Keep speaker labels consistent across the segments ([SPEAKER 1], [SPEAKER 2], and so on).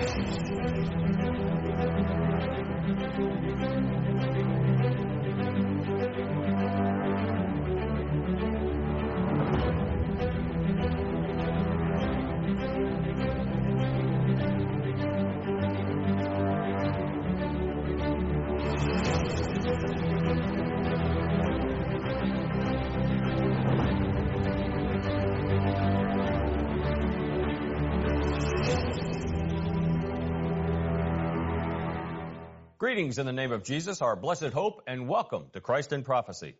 [SPEAKER 1] Thank you. Greetings in the name of Jesus, our blessed hope, and welcome to Christ in Prophecy.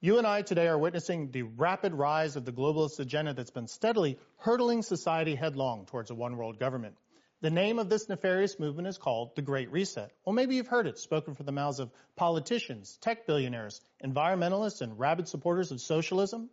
[SPEAKER 2] You and I today are witnessing the rapid rise of the globalist agenda that's been steadily hurtling society headlong towards a one world government. The name of this nefarious movement is called the Great Reset. Well, maybe you've heard it spoken from the mouths of politicians, tech billionaires, environmentalists, and rabid supporters of socialism.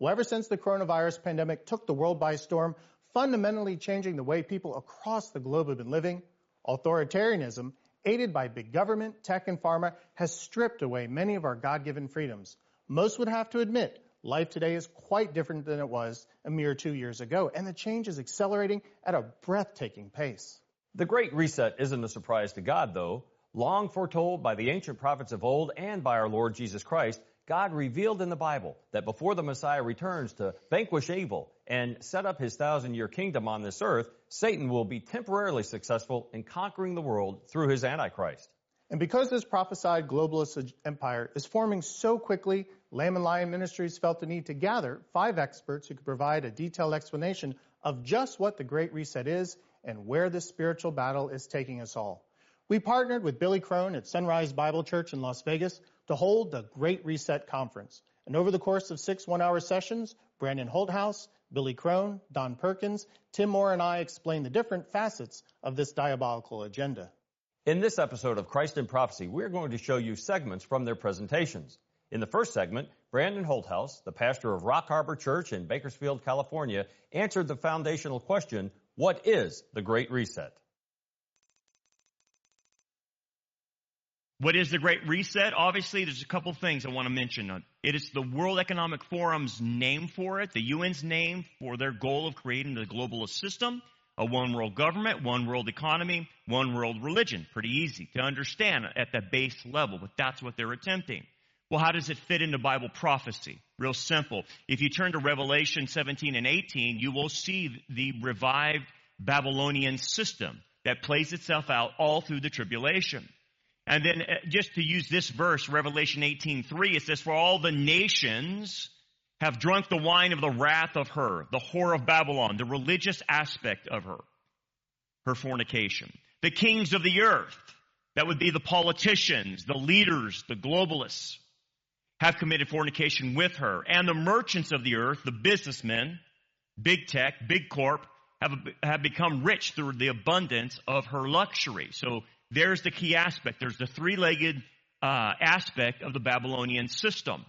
[SPEAKER 2] Well, ever since the coronavirus pandemic took the world by storm, fundamentally changing the way people across the globe have been living, authoritarianism aided by big government, tech, and pharma, has stripped away many of our God given freedoms. Most would have to admit life today is quite different than it was a mere two years ago, and the change is accelerating at a breathtaking pace.
[SPEAKER 1] The Great Reset isn't a surprise to God, though. Long foretold by the ancient prophets of old and by our Lord Jesus Christ, God revealed in the Bible that before the Messiah returns to vanquish evil and set up his thousand year kingdom on this earth, Satan will be temporarily successful in conquering the world through his Antichrist.
[SPEAKER 2] And because this prophesied globalist empire is forming so quickly, Lamb and Lion Ministries felt the need to gather five experts who could provide a detailed explanation of just what the Great Reset is and where this spiritual battle is taking us all. We partnered with Billy Crone at Sunrise Bible Church in Las Vegas to hold the Great Reset Conference. And over the course of six one hour sessions, Brandon Holthaus, Billy Crone, Don Perkins, Tim Moore, and I explain the different facets of this diabolical agenda.
[SPEAKER 1] In this episode of Christ in Prophecy, we're going to show you segments from their presentations. In the first segment, Brandon Holthaus, the pastor of Rock Harbor Church in Bakersfield, California, answered the foundational question, what is the Great Reset?
[SPEAKER 3] What is the Great Reset? Obviously, there's a couple things I want to mention it is the World Economic Forum's name for it, the UN's name for their goal of creating the globalist system, a one world government, one world economy, one world religion. Pretty easy to understand at the base level, but that's what they're attempting. Well, how does it fit into Bible prophecy? Real simple. If you turn to Revelation 17 and 18, you will see the revived Babylonian system that plays itself out all through the tribulation. And then uh, just to use this verse, Revelation 18, 3, it says, For all the nations have drunk the wine of the wrath of her, the whore of Babylon, the religious aspect of her, her fornication. The kings of the earth, that would be the politicians, the leaders, the globalists, have committed fornication with her. And the merchants of the earth, the businessmen, big tech, big corp, have, have become rich through the abundance of her luxury. So there's the key aspect. There's the three legged uh, aspect of the Babylonian system.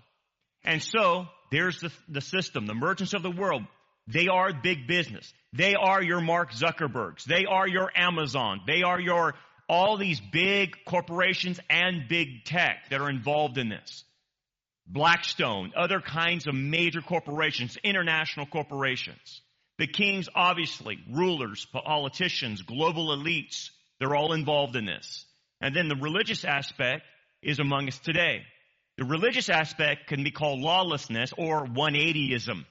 [SPEAKER 3] And so there's the, the system, the merchants of the world. They are big business. They are your Mark Zuckerbergs. They are your Amazon. They are your all these big corporations and big tech that are involved in this. Blackstone, other kinds of major corporations, international corporations. The kings, obviously, rulers, politicians, global elites, they're all involved in this. And then the religious aspect is among us today. The religious aspect can be called lawlessness or 180ism.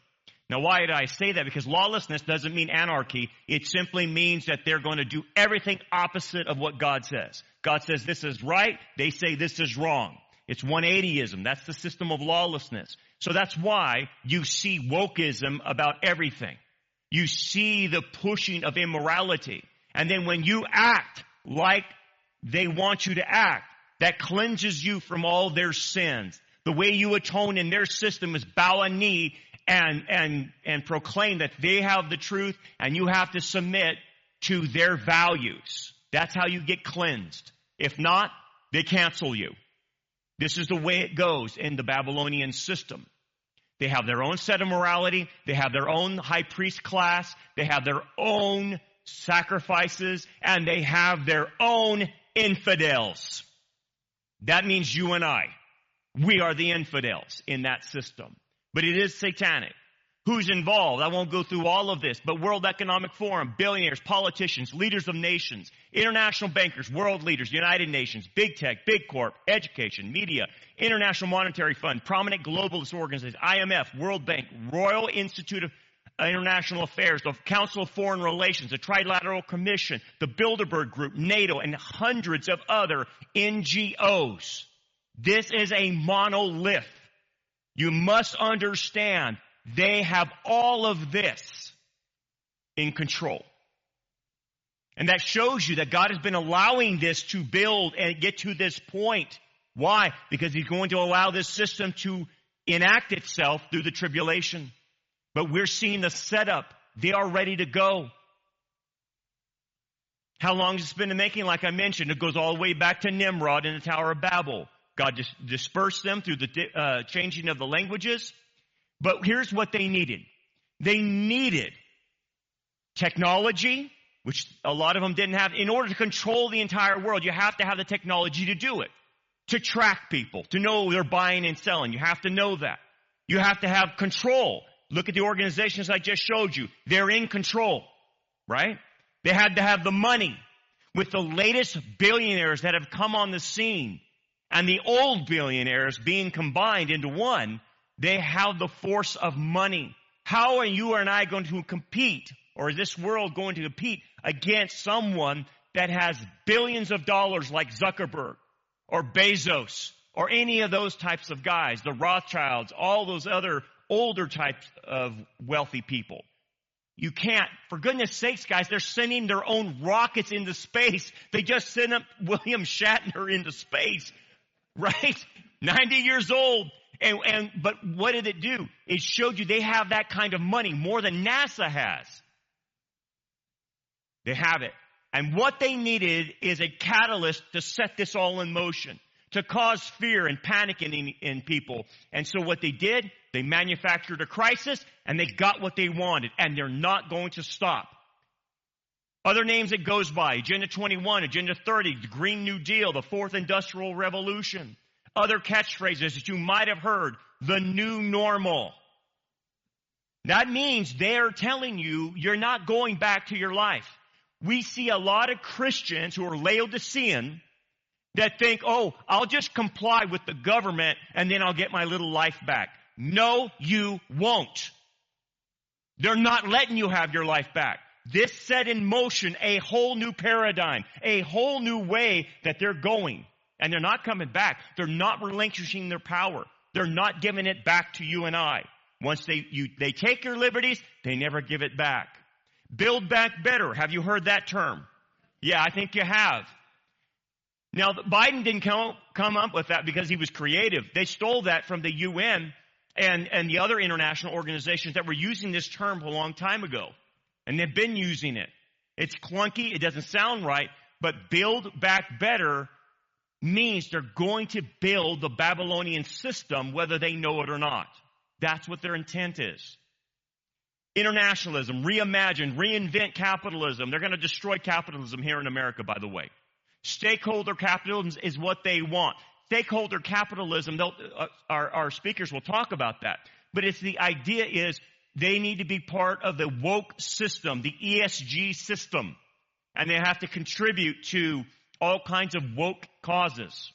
[SPEAKER 3] Now, why did I say that? Because lawlessness doesn't mean anarchy. It simply means that they're going to do everything opposite of what God says. God says this is right. They say this is wrong. It's 180ism. That's the system of lawlessness. So that's why you see wokeism about everything. You see the pushing of immorality. And then when you act like they want you to act, that cleanses you from all their sins. The way you atone in their system is bow a knee and, and, and proclaim that they have the truth and you have to submit to their values. That's how you get cleansed. If not, they cancel you. This is the way it goes in the Babylonian system. They have their own set of morality. They have their own high priest class. They have their own sacrifices and they have their own infidels. That means you and I. We are the infidels in that system. But it is satanic. Who's involved? I won't go through all of this, but World Economic Forum, billionaires, politicians, leaders of nations, international bankers, world leaders, United Nations, big tech, big corp, education, media, International Monetary Fund, prominent globalist organizations, IMF, World Bank, Royal Institute of International Affairs, the Council of Foreign Relations, the Trilateral Commission, the Bilderberg Group, NATO, and hundreds of other NGOs. This is a monolith. You must understand they have all of this in control. And that shows you that God has been allowing this to build and get to this point. Why? Because He's going to allow this system to enact itself through the tribulation. But we're seeing the setup. They are ready to go. How long has it been in making? Like I mentioned, it goes all the way back to Nimrod in the Tower of Babel. God just dispersed them through the uh, changing of the languages. But here's what they needed. They needed technology, which a lot of them didn't have. In order to control the entire world, you have to have the technology to do it. To track people, to know they're buying and selling. You have to know that. You have to have control. Look at the organizations I just showed you. They're in control, right? They had to have the money with the latest billionaires that have come on the scene and the old billionaires being combined into one. They have the force of money. How are you and I going to compete or is this world going to compete against someone that has billions of dollars like Zuckerberg or Bezos or any of those types of guys, the Rothschilds, all those other older types of wealthy people. You can't. For goodness sakes, guys, they're sending their own rockets into space. They just sent up William Shatner into space, right? 90 years old. And, and, but what did it do? It showed you they have that kind of money more than NASA has. They have it. And what they needed is a catalyst to set this all in motion to cause fear and panic in, in, people. And so what they did, they manufactured a crisis and they got what they wanted and they're not going to stop. Other names it goes by, Agenda 21, Agenda 30, the Green New Deal, the Fourth Industrial Revolution. Other catchphrases that you might have heard, the new normal. That means they're telling you you're not going back to your life. We see a lot of Christians who are Laodicean that think, oh, I'll just comply with the government and then I'll get my little life back. No, you won't. They're not letting you have your life back. This set in motion a whole new paradigm, a whole new way that they're going. And they're not coming back. They're not relinquishing their power. They're not giving it back to you and I. Once they, you, they take your liberties, they never give it back. Build back better. Have you heard that term? Yeah, I think you have. Now, Biden didn't come, up with that because he was creative. They stole that from the UN and, and the other international organizations that were using this term a long time ago. And they've been using it. It's clunky. It doesn't sound right, but build back better means they're going to build the Babylonian system whether they know it or not. That's what their intent is. Internationalism, reimagine, reinvent capitalism. They're going to destroy capitalism here in America, by the way. Stakeholder capitalism is what they want. Stakeholder capitalism, uh, our, our speakers will talk about that. But it's the idea is they need to be part of the woke system, the ESG system, and they have to contribute to all kinds of woke causes.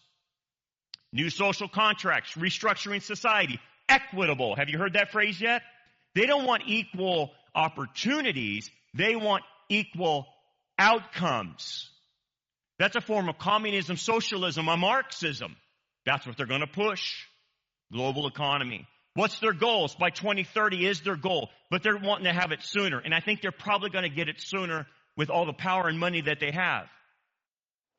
[SPEAKER 3] New social contracts, restructuring society, equitable. Have you heard that phrase yet? They don't want equal opportunities. They want equal outcomes. That's a form of communism, socialism, a Marxism. That's what they're going to push. Global economy. What's their goals? By 2030 is their goal, but they're wanting to have it sooner. And I think they're probably going to get it sooner with all the power and money that they have.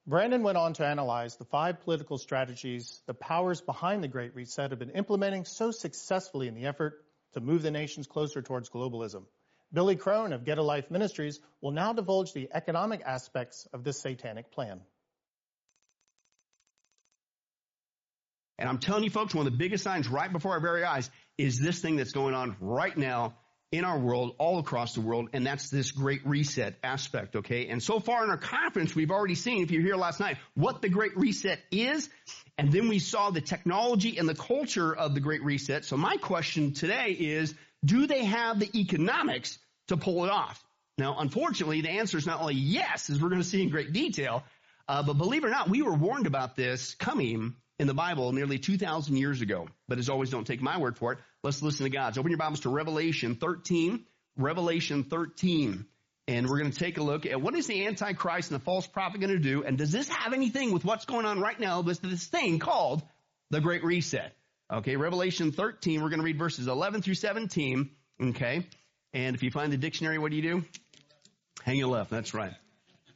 [SPEAKER 2] Brandon went on to analyze the five political strategies the powers behind the Great Reset have been implementing so successfully in the effort to move the nations closer towards globalism. Billy Crone of Get a Life Ministries will now divulge the economic aspects of this satanic plan.
[SPEAKER 4] And I'm telling you folks, one of the biggest signs right before our very eyes is this thing that's going on right now in our world, all across the world, and that's this great reset aspect, okay? And so far in our conference, we've already seen, if you are here last night, what the great reset is, and then we saw the technology and the culture of the great reset. So my question today is, do they have the economics to pull it off? Now, unfortunately, the answer is not only yes, as we're going to see in great detail, uh, but believe it or not, we were warned about this coming in the Bible nearly 2,000 years ago. But as always, don't take my word for it. Let's listen to God. Open your Bibles to Revelation 13, Revelation 13. And we're going to take a look at what is the Antichrist and the false prophet going to do? And does this have anything with what's going on right now with this thing called the Great Reset? Okay, Revelation 13, we're going to read verses 11 through 17. Okay, and if you find the dictionary, what do you do? Hang your left, that's right.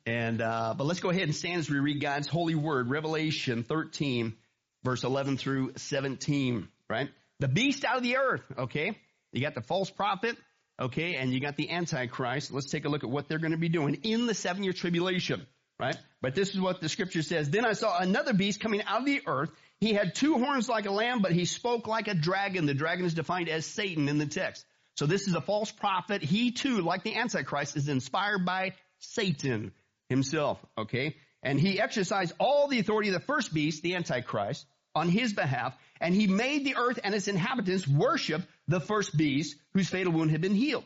[SPEAKER 4] And, uh, but let's go ahead and stand as we read God's holy word, Revelation 13, verse 11 through 17, right? The beast out of the earth, okay? You got the false prophet, okay, and you got the antichrist. Let's take a look at what they're going to be doing in the seven year tribulation, right? But this is what the scripture says. Then I saw another beast coming out of the earth he had two horns like a lamb, but he spoke like a dragon. The dragon is defined as Satan in the text. So this is a false prophet. He too, like the Antichrist, is inspired by Satan himself. Okay. And he exercised all the authority of the first beast, the Antichrist, on his behalf. And he made the earth and its inhabitants worship the first beast whose fatal wound had been healed.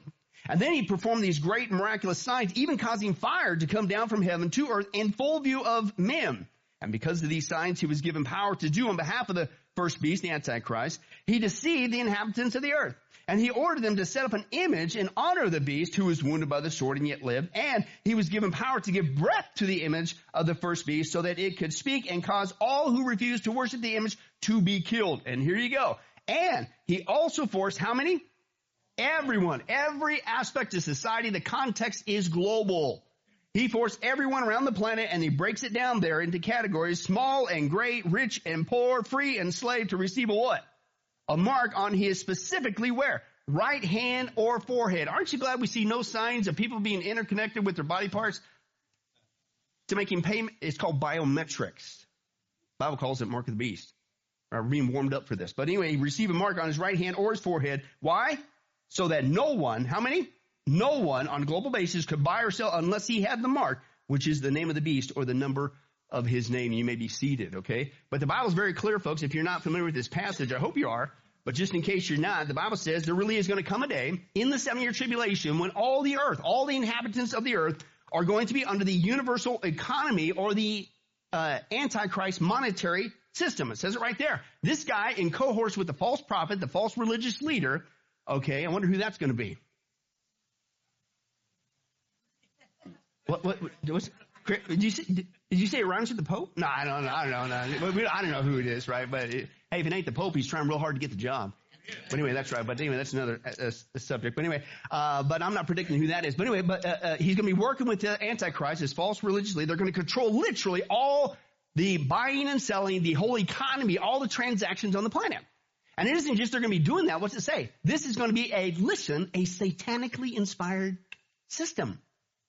[SPEAKER 4] And then he performed these great miraculous signs, even causing fire to come down from heaven to earth in full view of men. And because of these signs he was given power to do on behalf of the first beast, the Antichrist, he deceived the inhabitants of the earth. And he ordered them to set up an image in honor of the beast who was wounded by the sword and yet lived. And he was given power to give breath to the image of the first beast so that it could speak and cause all who refused to worship the image to be killed. And here you go. And he also forced how many? Everyone, every aspect of society, the context is global. He forced everyone around the planet and he breaks it down there into categories small and great, rich and poor, free and slave to receive a what? A mark on his specifically where? Right hand or forehead. Aren't you glad we see no signs of people being interconnected with their body parts? To make him payment, it's called biometrics. The Bible calls it mark of the beast. I'm being warmed up for this. But anyway, receive a mark on his right hand or his forehead. Why? So that no one, how many? No one on a global basis could buy or sell unless he had the mark, which is the name of the beast or the number of his name. You may be seated, okay? But the Bible is very clear, folks. If you're not familiar with this passage, I hope you are. But just in case you're not, the Bible says there really is going to come a day in the seven year tribulation when all the earth, all the inhabitants of the earth are going to be under the universal economy or the uh, antichrist monetary system. It says it right there. This guy in cohorts with the false prophet, the false religious leader. Okay, I wonder who that's going to be. What? What? What's? Did you say, did you say it rhymes with the Pope? No, I don't know. I don't know. I don't know who it is, right? But it, hey, if it ain't the Pope, he's trying real hard to get the job. But anyway, that's right. But anyway, that's another uh, uh, subject. But anyway, uh, but I'm not predicting who that is. But anyway, but uh, uh he's going to be working with the Antichrist, his false religiously. They're going to control literally all the buying and selling, the whole economy, all the transactions on the planet. And it isn't just they're going to be doing that. What's it say? This is going to be a listen, a satanically inspired system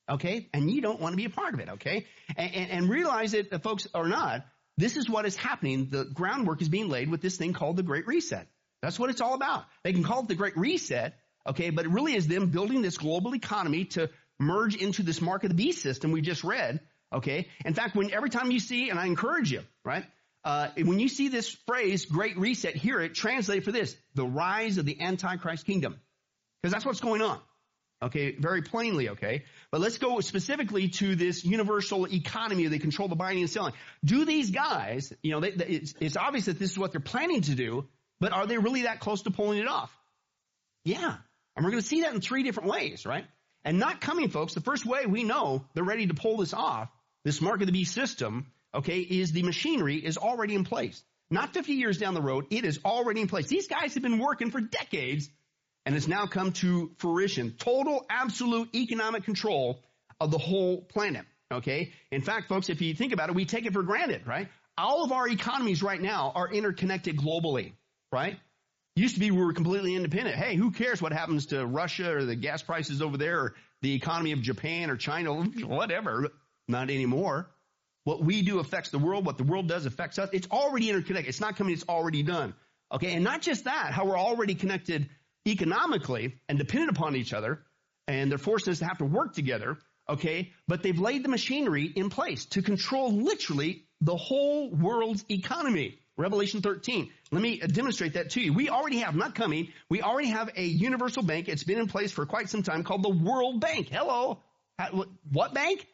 [SPEAKER 4] okay? And you don't want to be a part of it, okay? And, and, and realize that the uh, folks are not. This is what is happening. The groundwork is being laid with this thing called the Great Reset. That's what it's all about. They can call it the Great Reset, okay? But it really is them building this global economy to merge into this mark of the beast system we just read, okay? In fact, when every time you see, and I encourage you, right? Uh, when you see this phrase, Great Reset, hear it, translate for this, the rise of the Antichrist kingdom. Because that's what's going on. Okay, very plainly, okay? But let's go specifically to this universal economy. They control the buying and selling. Do these guys, you know, they, they, it's, it's obvious that this is what they're planning to do, but are they really that close to pulling it off? Yeah. And we're going to see that in three different ways, right? And not coming, folks, the first way we know they're ready to pull this off, this mark of the beast system, okay, is the machinery is already in place. Not 50 years down the road, it is already in place. These guys have been working for decades and has now come to fruition. Total, absolute economic control of the whole planet. Okay? In fact, folks, if you think about it, we take it for granted, right? All of our economies right now are interconnected globally, right? Used to be we were completely independent. Hey, who cares what happens to Russia or the gas prices over there or the economy of Japan or China, whatever. Not anymore. What we do affects the world. What the world does affects us. It's already interconnected. It's not coming. It's already done. Okay. And not just that, how we're already connected economically and dependent upon each other, and they're forcing us to have to work together, okay? But they've laid the machinery in place to control literally the whole world's economy. Revelation 13. Let me demonstrate that to you. We already have, not coming, we already have a universal bank. It's been in place for quite some time called the World Bank. Hello. What bank?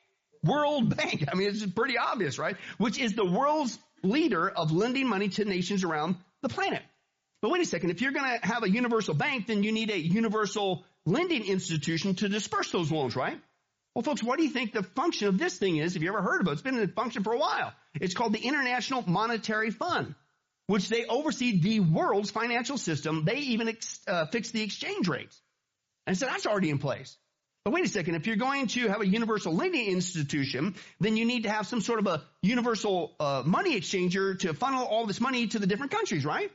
[SPEAKER 4] World Bank. I mean, it's pretty obvious, right? Which is the world's leader of lending money to nations around the planet. But wait a second, if you're going to have a universal bank, then you need a universal lending institution to disperse those loans, right? Well, folks, what do you think the function of this thing is? Have you ever heard of it, it's been in function for a while. It's called the International Monetary Fund, which they oversee the world's financial system. They even ex- uh, fix the exchange rates. And so that's already in place. But wait a second, if you're going to have a universal lending institution, then you need to have some sort of a universal uh, money exchanger to funnel all this money to the different countries, right?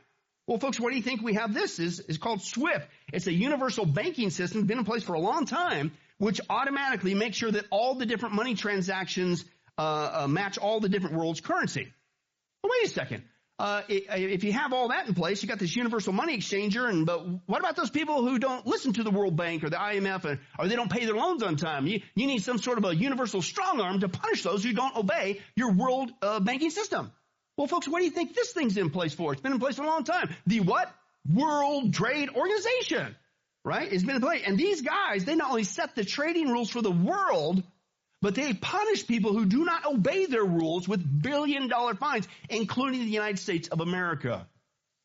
[SPEAKER 4] Well, folks, what do you think we have this? Is It's called SWIFT. It's a universal banking system, been in place for a long time, which automatically makes sure that all the different money transactions uh, uh, match all the different world's currency. Well, wait a second. Uh, if you have all that in place, you got this universal money exchanger, and but what about those people who don't listen to the World Bank or the IMF, or, or they don't pay their loans on time? You, you need some sort of a universal strong arm to punish those who don't obey your world uh, banking system. Well, folks, what do you think this thing's in place for? It's been in place for a long time. The what? World Trade Organization, right? It's been in place. And these guys, they not only set the trading rules for the world, but they punish people who do not obey their rules with billion dollar fines, including the United States of America.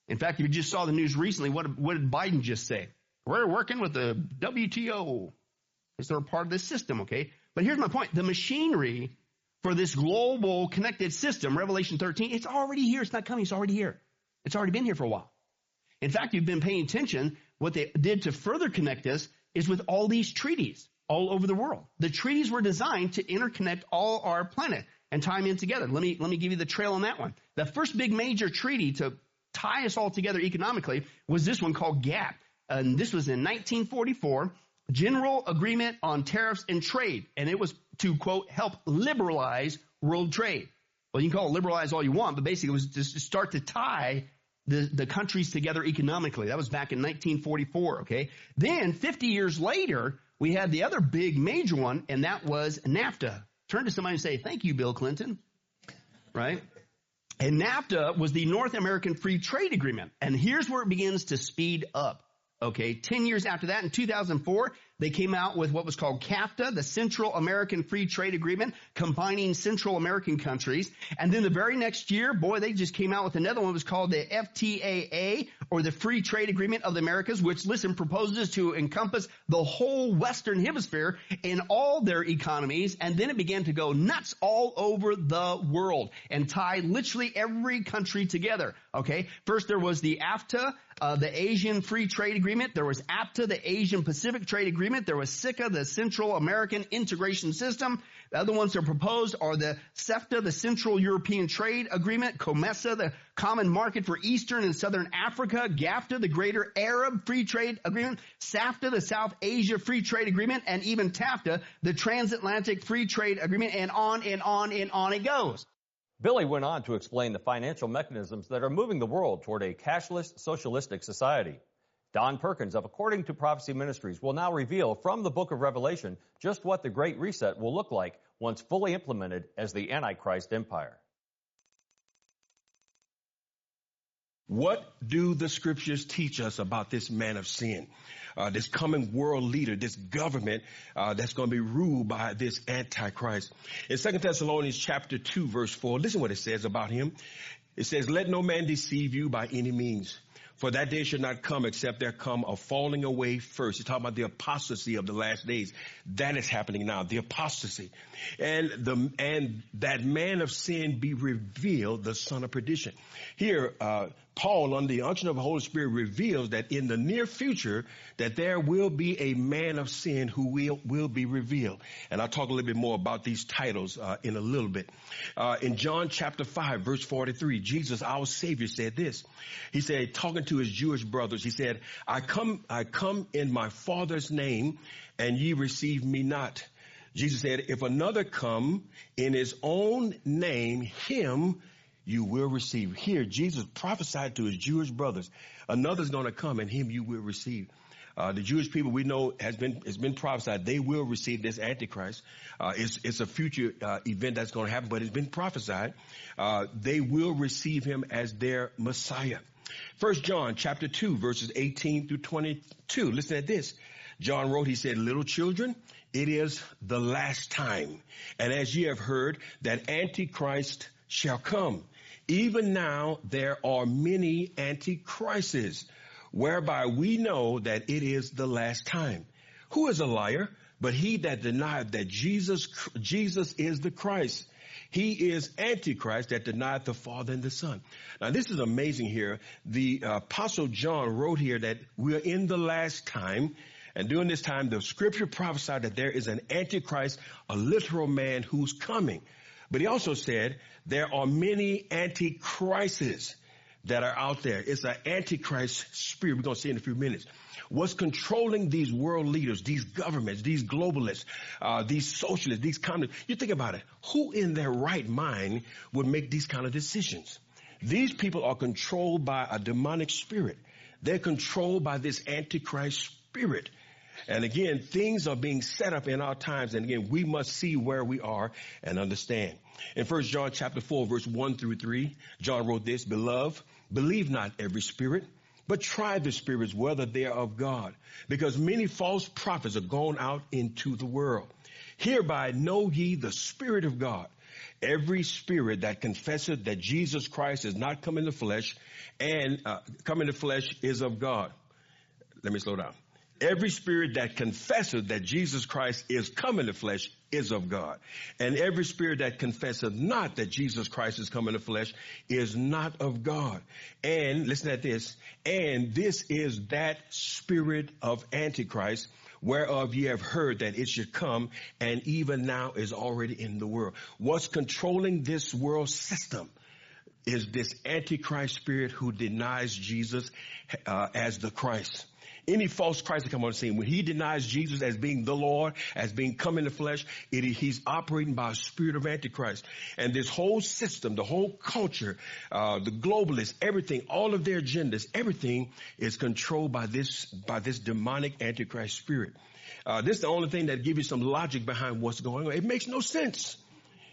[SPEAKER 4] In fact, if you just saw the news recently, what, what did Biden just say? We're working with the WTO. Is they're part of this system, okay? But here's my point. The machinery for this global connected system, Revelation 13, it's already here. It's not coming. It's already here. It's already been here for a while. In fact, you've been paying attention. What they did to further connect this is with all these treaties all over the world. The treaties were designed to interconnect all our planet and tie them in together. Let me, let me give you the trail on that one. The first big major treaty to tie us all together economically was this one called GATT. And this was in 1944 general agreement on tariffs and trade, and it was to quote help liberalize world trade. Well, you can call it liberalize all you want, but basically it was to start to tie the, the countries together economically. That was back in 1944. Okay, then 50 years later, we had the other big major one, and that was NAFTA. Turn to somebody and say, "Thank you, Bill Clinton." Right. And NAFTA was the North American Free Trade Agreement. And here's where it begins to speed up. Okay, 10 years after that, in 2004, they came out with what was called CAFTA, the Central American Free Trade Agreement, combining Central American countries. And then the very next year, boy, they just came out with another one. It was called the FTAA, or the Free Trade Agreement of the Americas, which, listen, proposes to encompass the whole Western Hemisphere in all their economies. And then it began to go nuts all over the world and tie literally every country together. Okay. First, there was the AFTA, uh, the Asian Free Trade Agreement. There was APTA, the Asian Pacific Trade Agreement. There was SICA, the Central American Integration System. The other ones that are proposed are the CEFTA, the Central European Trade Agreement, COMESA, the common market for Eastern and Southern Africa, GAFTA, the Greater Arab Free Trade Agreement, SAFTA, the South Asia Free Trade Agreement, and even TAFTA, the Transatlantic Free Trade Agreement, and on and on and on it goes.
[SPEAKER 1] Billy went on to explain the financial mechanisms that are moving the world toward a cashless socialistic society. Don Perkins of According to Prophecy Ministries will now reveal from the book of Revelation just what the Great Reset will look like once fully implemented as the Antichrist Empire.
[SPEAKER 5] What do the scriptures teach us about this man of sin, uh, this coming world leader, this government uh, that's going to be ruled by this antichrist? In Second Thessalonians chapter 2 verse 4, listen what it says about him. It says, let no man deceive you by any means. For that day should not come except there come a falling away first. It's talking about the apostasy of the last days. That is happening now, the apostasy. And the, and that man of sin be revealed, the son of perdition. Here, uh, Paul, under the unction of the Holy Spirit, reveals that in the near future, that there will be a man of sin who will, will be revealed. And I'll talk a little bit more about these titles uh, in a little bit. Uh, in John chapter 5, verse 43, Jesus, our Savior, said this. He said, talking to his Jewish brothers, he said, I come, I come in my Father's name, and ye receive me not. Jesus said, if another come in his own name, him you will receive. Here, Jesus prophesied to his Jewish brothers, another's going to come and him you will receive. Uh, the Jewish people we know has been has been prophesied they will receive this Antichrist. Uh, it's it's a future uh, event that's going to happen, but it's been prophesied. Uh, they will receive him as their Messiah. First John chapter two verses eighteen through twenty two. Listen at this. John wrote, he said, "Little children, it is the last time, and as ye have heard that Antichrist." shall come. Even now, there are many antichrists, whereby we know that it is the last time. Who is a liar? But he that denieth that Jesus, Jesus is the Christ. He is Antichrist that denieth the Father and the Son. Now this is amazing here. The uh, Apostle John wrote here that we are in the last time. And during this time, the scripture prophesied that there is an Antichrist, a literal man who's coming. But he also said there are many antichrists that are out there. It's an antichrist spirit. We're going to see in a few minutes. What's controlling these world leaders, these governments, these globalists, uh, these socialists, these communists? You think about it. Who in their right mind would make these kind of decisions? These people are controlled by a demonic spirit. They're controlled by this antichrist spirit and again, things are being set up in our times. And again, we must see where we are and understand. In 1 John chapter 4 verse 1 through 3, John wrote this, Beloved, believe not every spirit, but try the spirits whether they are of God, because many false prophets are gone out into the world. Hereby know ye the spirit of God. Every spirit that confesseth that Jesus Christ is not come in the flesh and uh, come in the flesh is of God. Let me slow down. Every spirit that confesses that Jesus Christ is come in the flesh is of God. And every spirit that confesseth not that Jesus Christ is come in the flesh is not of God. And listen at this. And this is that spirit of Antichrist whereof ye have heard that it should come and even now is already in the world. What's controlling this world system? Is this Antichrist spirit who denies Jesus uh, as the Christ? any false Christ that come on the scene, when he denies Jesus as being the Lord, as being come in the flesh, it, he's operating by a spirit of Antichrist. And this whole system, the whole culture, uh, the globalists, everything, all of their agendas, everything is controlled by this, by this demonic Antichrist spirit. Uh, this is the only thing that gives you some logic behind what's going on. It makes no sense.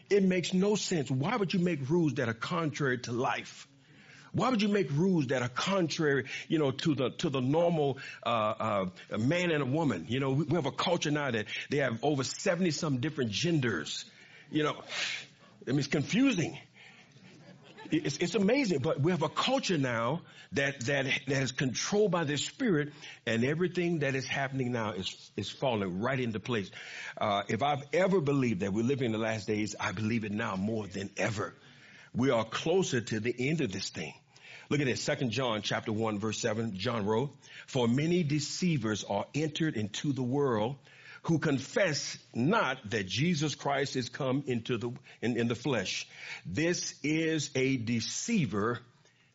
[SPEAKER 5] It makes no sense. Why would you make rules that are contrary to life? Why would you make rules that are contrary, you know, to the to the normal uh, uh, man and a woman? You know, we, we have a culture now that they have over seventy some different genders. You know, I mean, it's confusing. It's, it's, amazing, but we have a culture now that, that, that is controlled by the spirit and everything that is happening now is, is falling right into place. Uh, if I've ever believed that we're living in the last days, I believe it now more than ever. We are closer to the end of this thing. Look at this, 2 John chapter 1 verse 7, John wrote, For many deceivers are entered into the world who confess not that Jesus Christ is come into the, in, in the flesh. This is a deceiver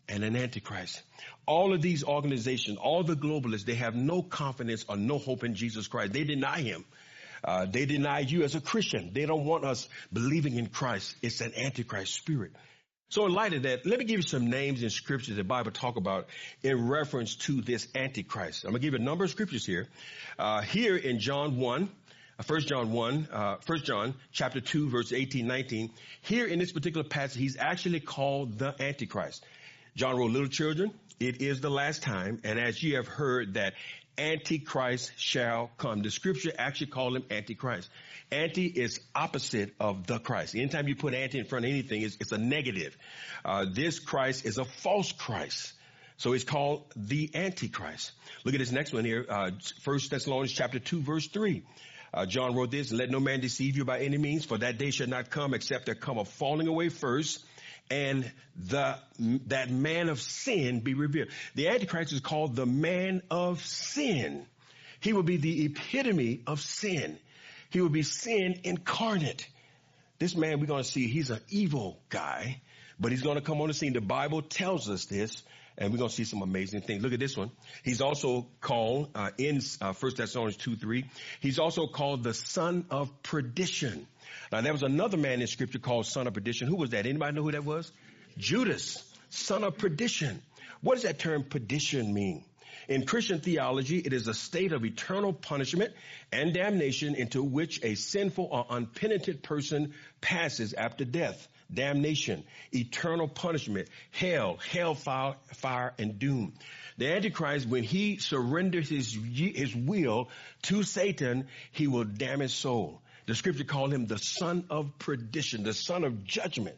[SPEAKER 5] and an antichrist. All of these organizations, all the globalists, they have no confidence or no hope in Jesus Christ. They deny him. Uh, they deny you as a Christian. They don't want us believing in Christ. It's an antichrist spirit. So in light of that, let me give you some names in scriptures the Bible talk about in reference to this Antichrist. I'm going to give you a number of scriptures here. Uh, here in John 1, 1 uh, John 1, uh, 1 John chapter 2, verse 18, 19, here in this particular passage, he's actually called the Antichrist. John wrote, little children, it is the last time, and as ye have heard that Antichrist shall come. The scripture actually called him Antichrist. Anti is opposite of the Christ. Anytime you put anti in front of anything, it's, it's a negative. Uh, this Christ is a false Christ. So it's called the Antichrist. Look at this next one here, uh, Thessalonians chapter 2 verse 3. Uh, John wrote this, let no man deceive you by any means, for that day shall not come except there come a falling away first and the, that man of sin be revealed. The Antichrist is called the man of sin. He will be the epitome of sin. He would be sin incarnate. This man we're going to see, he's an evil guy, but he's going to come on the scene. The Bible tells us this, and we're going to see some amazing things. Look at this one. He's also called, uh, in uh, 1 Thessalonians 2, 3, he's also called the son of perdition. Now there was another man in scripture called son of perdition. Who was that? Anybody know who that was? Judas, son of perdition. What does that term perdition mean? In Christian theology, it is a state of eternal punishment and damnation into which a sinful or unpenitent person passes after death. Damnation, eternal punishment, hell, hellfire, fire, and doom. The Antichrist, when he surrenders his, his will to Satan, he will damn his soul. The scripture called him the son of perdition, the son of judgment,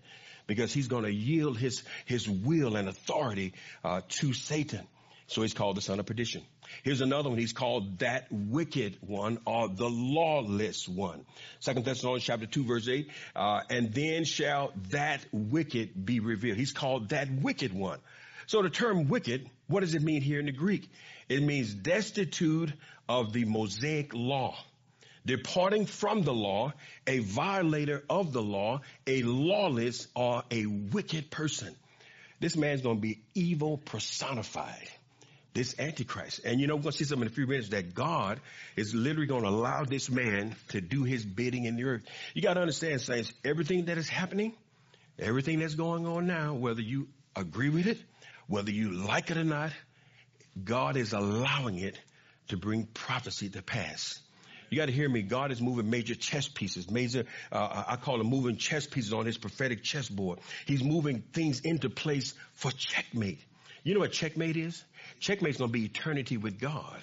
[SPEAKER 5] because he's going to yield his, his will and authority uh, to Satan. So he's called the son of perdition. Here's another one. He's called that wicked one or the lawless one. Second Thessalonians chapter two, verse eight. Uh, and then shall that wicked be revealed. He's called that wicked one. So the term wicked, what does it mean here in the Greek? It means destitute of the Mosaic law. Departing from the law, a violator of the law, a lawless or a wicked person. This man's going to be evil personified this antichrist. And you know, we're going to see something in a few minutes that God is literally going to allow this man to do his bidding in the earth. You got to understand, saints, everything that is happening, everything that's going on now, whether you agree with it, whether you like it or not, God is allowing it to bring prophecy to pass. You got to hear me. God is moving major chess pieces, major, uh, uh, I call them moving chess pieces on his prophetic chessboard. He's moving things into place for checkmate. You know what checkmate is? Checkmate's going to be eternity with God.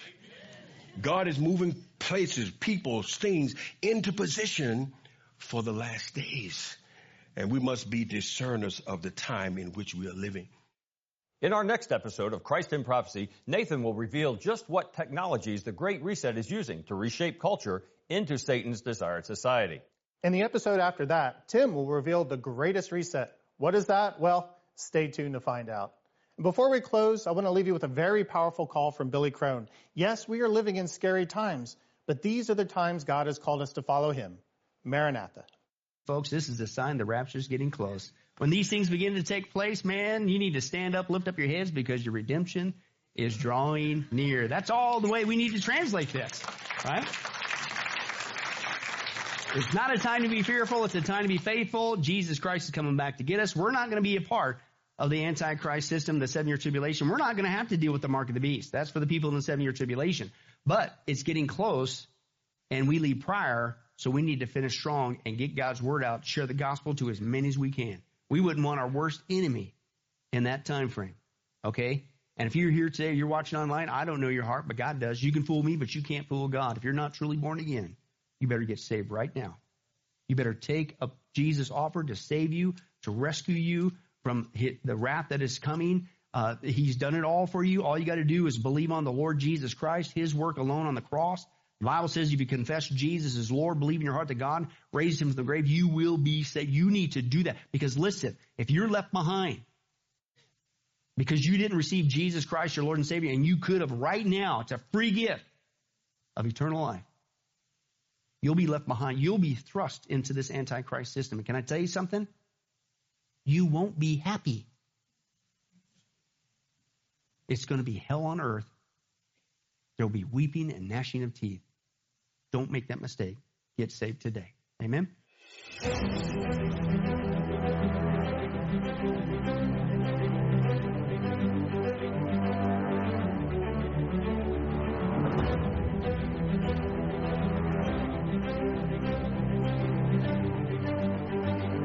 [SPEAKER 5] God is moving places, people, things into position for the last days. And we must be discerners of the time in which we are living.
[SPEAKER 1] In our next episode of Christ in Prophecy, Nathan will reveal just what technologies the Great Reset is using to reshape culture into Satan's desired society.
[SPEAKER 2] In the episode after that, Tim will reveal the greatest reset. What is that? Well, stay tuned to find out. Before we close, I want to leave you with a very powerful call from Billy Crone. Yes, we are living in scary times, but these are the times God has called us to follow him. Maranatha.
[SPEAKER 4] Folks, this is a sign the rapture is getting close. When these things begin to take place, man, you need to stand up, lift up your heads because your redemption is drawing near. That's all the way we need to translate this, right? It's not a time to be fearful. It's a time to be faithful. Jesus Christ is coming back to get us. We're not going to be apart of the Antichrist system, the seven year tribulation, we're not going to have to deal with the mark of the beast. That's for the people in the seven year tribulation. But it's getting close and we leave prior. So we need to finish strong and get God's word out, share the gospel to as many as we can. We wouldn't want our worst enemy in that time frame. Okay? And if you're here today, you're watching online, I don't know your heart, but God does. You can fool me, but you can't fool God. If you're not truly born again, you better get saved right now. You better take up Jesus' offer to save you, to rescue you, from the wrath that is coming. Uh, he's done it all for you. All you got to do is believe on the Lord Jesus Christ, His work alone on the cross. The Bible says if you confess Jesus as Lord, believe in your heart that God raised him from the grave, you will be saved. You need to do that. Because listen, if you're left behind because you didn't receive Jesus Christ, your Lord and Savior, and you could have right now, it's a free gift of eternal life. You'll be left behind. You'll be thrust into this Antichrist system. And can I tell you something? you won't be happy. It's going to be hell on earth. There'll be weeping and gnashing of teeth. Don't make that mistake. Get saved today. Amen.